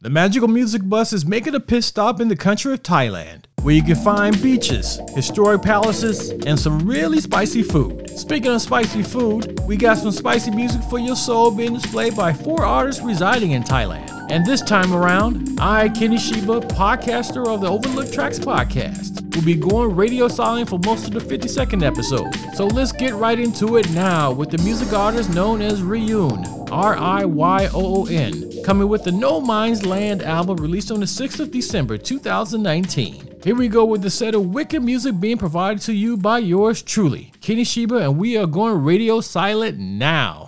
The Magical Music Bus is making a pit stop in the country of Thailand, where you can find beaches, historic palaces, and some really spicy food. Speaking of spicy food, we got some spicy music for your soul being displayed by four artists residing in Thailand. And this time around, I, Kenny Chiba, podcaster of the Overlooked Tracks podcast, will be going radio silent for most of the 50 second episode. So let's get right into it now with the music artist known as Riyoon, R I Y O O N, coming with the No Minds Land album released on the 6th of December 2019. Here we go with the set of wicked music being provided to you by yours truly, Kenny Chiba, and we are going radio silent now.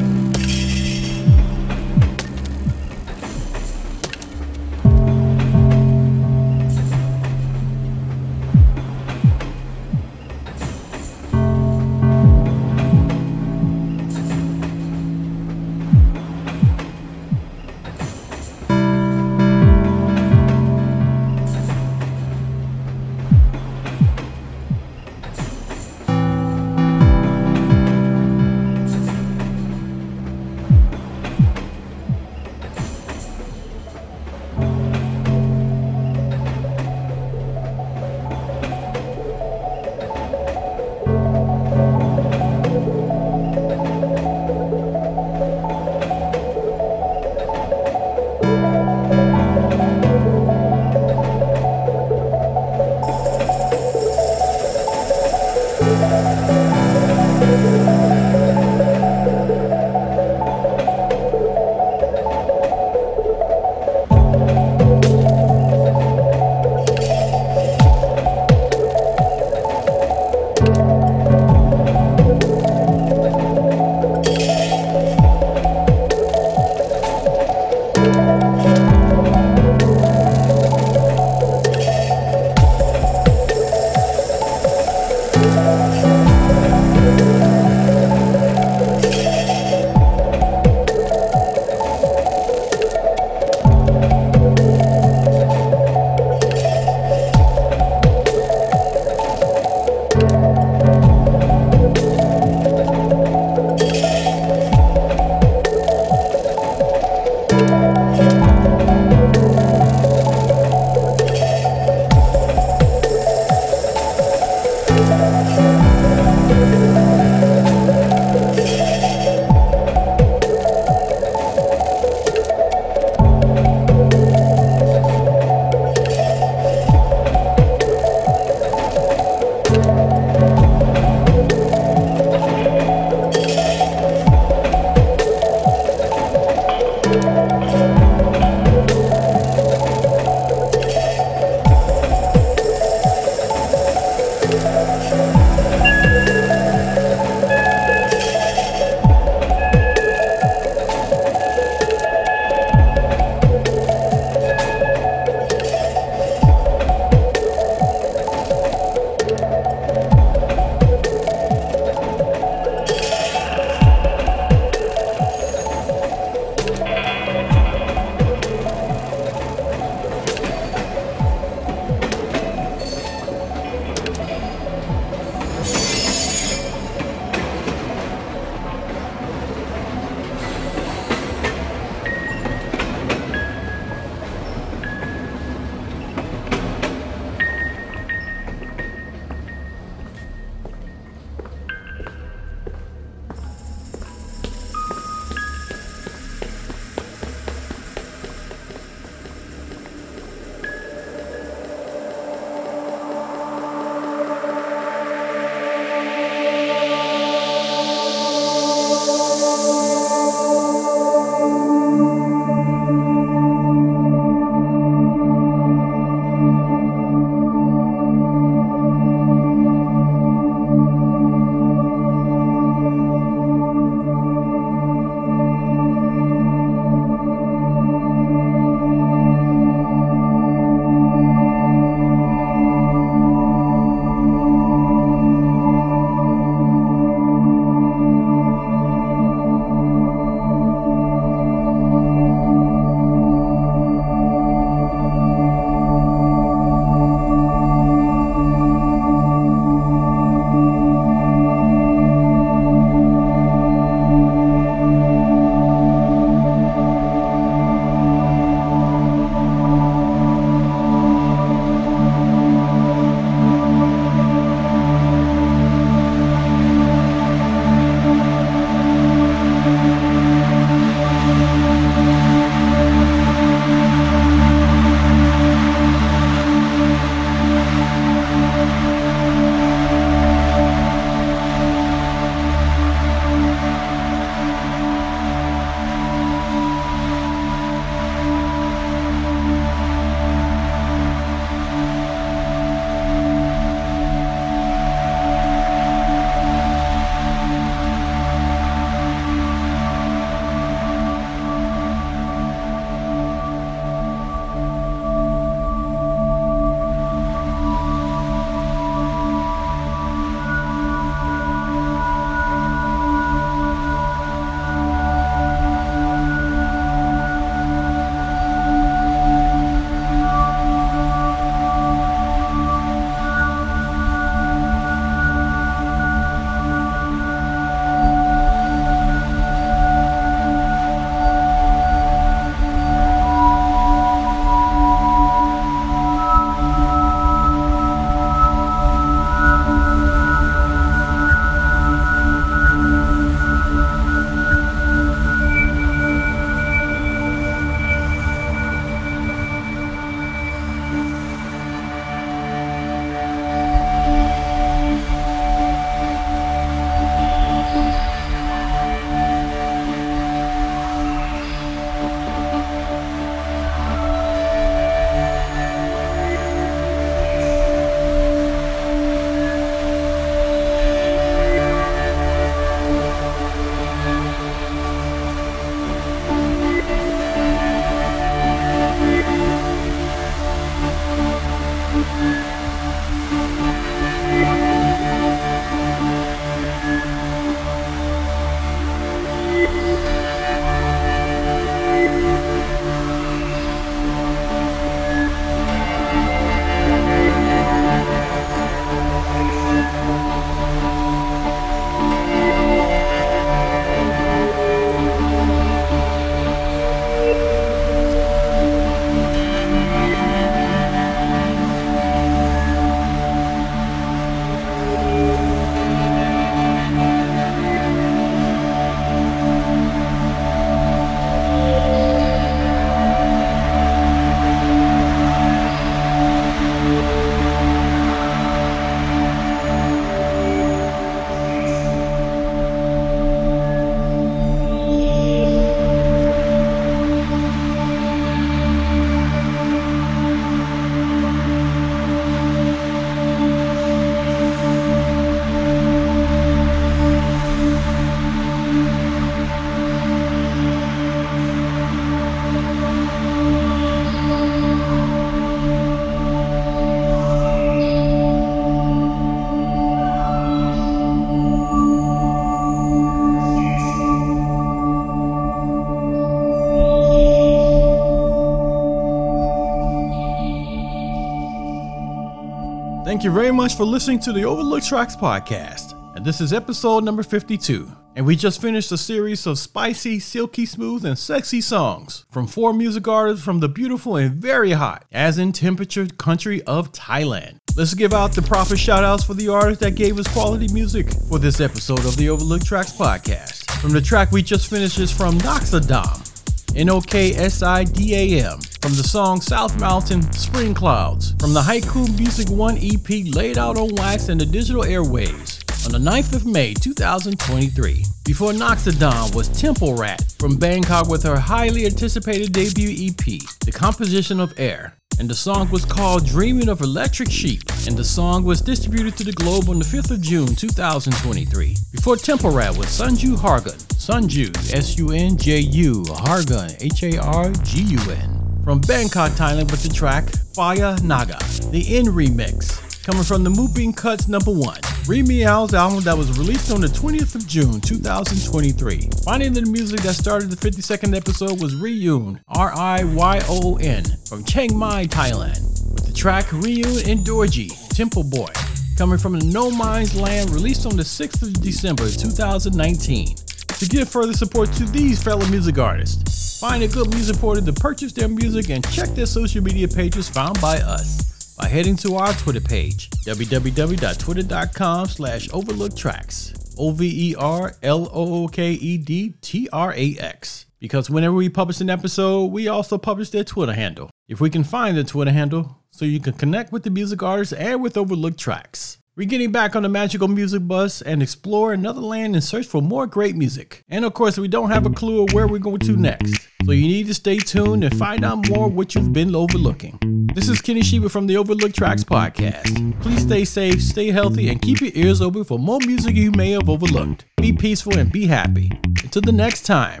Thank you very much for listening to the Overlooked Tracks podcast. And this is episode number 52. And we just finished a series of spicy, silky smooth, and sexy songs from four music artists from the beautiful and very hot, as in temperature country of Thailand. Let's give out the proper shout outs for the artists that gave us quality music for this episode of the Overlooked Tracks podcast. From the track we just finished is from Noksidam, N O K S I D A M, from the song South Mountain Spring Clouds, from the Haiku Music 1 EP laid out on wax and the digital airways on the 9th of May 2023. Before Noksidam was Temple Rat from Bangkok with her highly anticipated debut EP, The Composition of Air. And the song was called Dreaming of Electric Sheep, and the song was distributed to the globe on the 5th of June 2023. Before Temple Rat was Sunju Hargun, Sunju, S U N J U, Hargun, H A R G U N, from Bangkok, Thailand with the track Fire Naga, the In remix coming from the Mooping Cuts number one, Remiao's album that was released on the 20th of June 2023. Finding the music that started the 52nd episode was Riyoon, R I Y O N, from Chiang Mai, Thailand, with the track Riyoon and Dorji, Temple Boy, coming from the No Minds Land, released on the 6th of December 2019. To give further support to these fellow music artists, find a good music portal to purchase their music and check their social media pages found by us by heading to our Twitter page, www.twitter.com slash overlooktracks, O-V-E-R-L-O-O-K-E-D-T-R-A-X. Because whenever we publish an episode, we also publish their Twitter handle. If we can find the Twitter handle, so you can connect with the music artists and with Overlooked Tracks. We're getting back on the magical music bus and explore another land and search for more great music. And of course, we don't have a clue of where we're going to next. So you need to stay tuned and find out more what you've been overlooking. This is Kenny Chiba from the Overlooked Tracks podcast. Please stay safe, stay healthy, and keep your ears open for more music you may have overlooked. Be peaceful and be happy. Until the next time,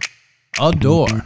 adore.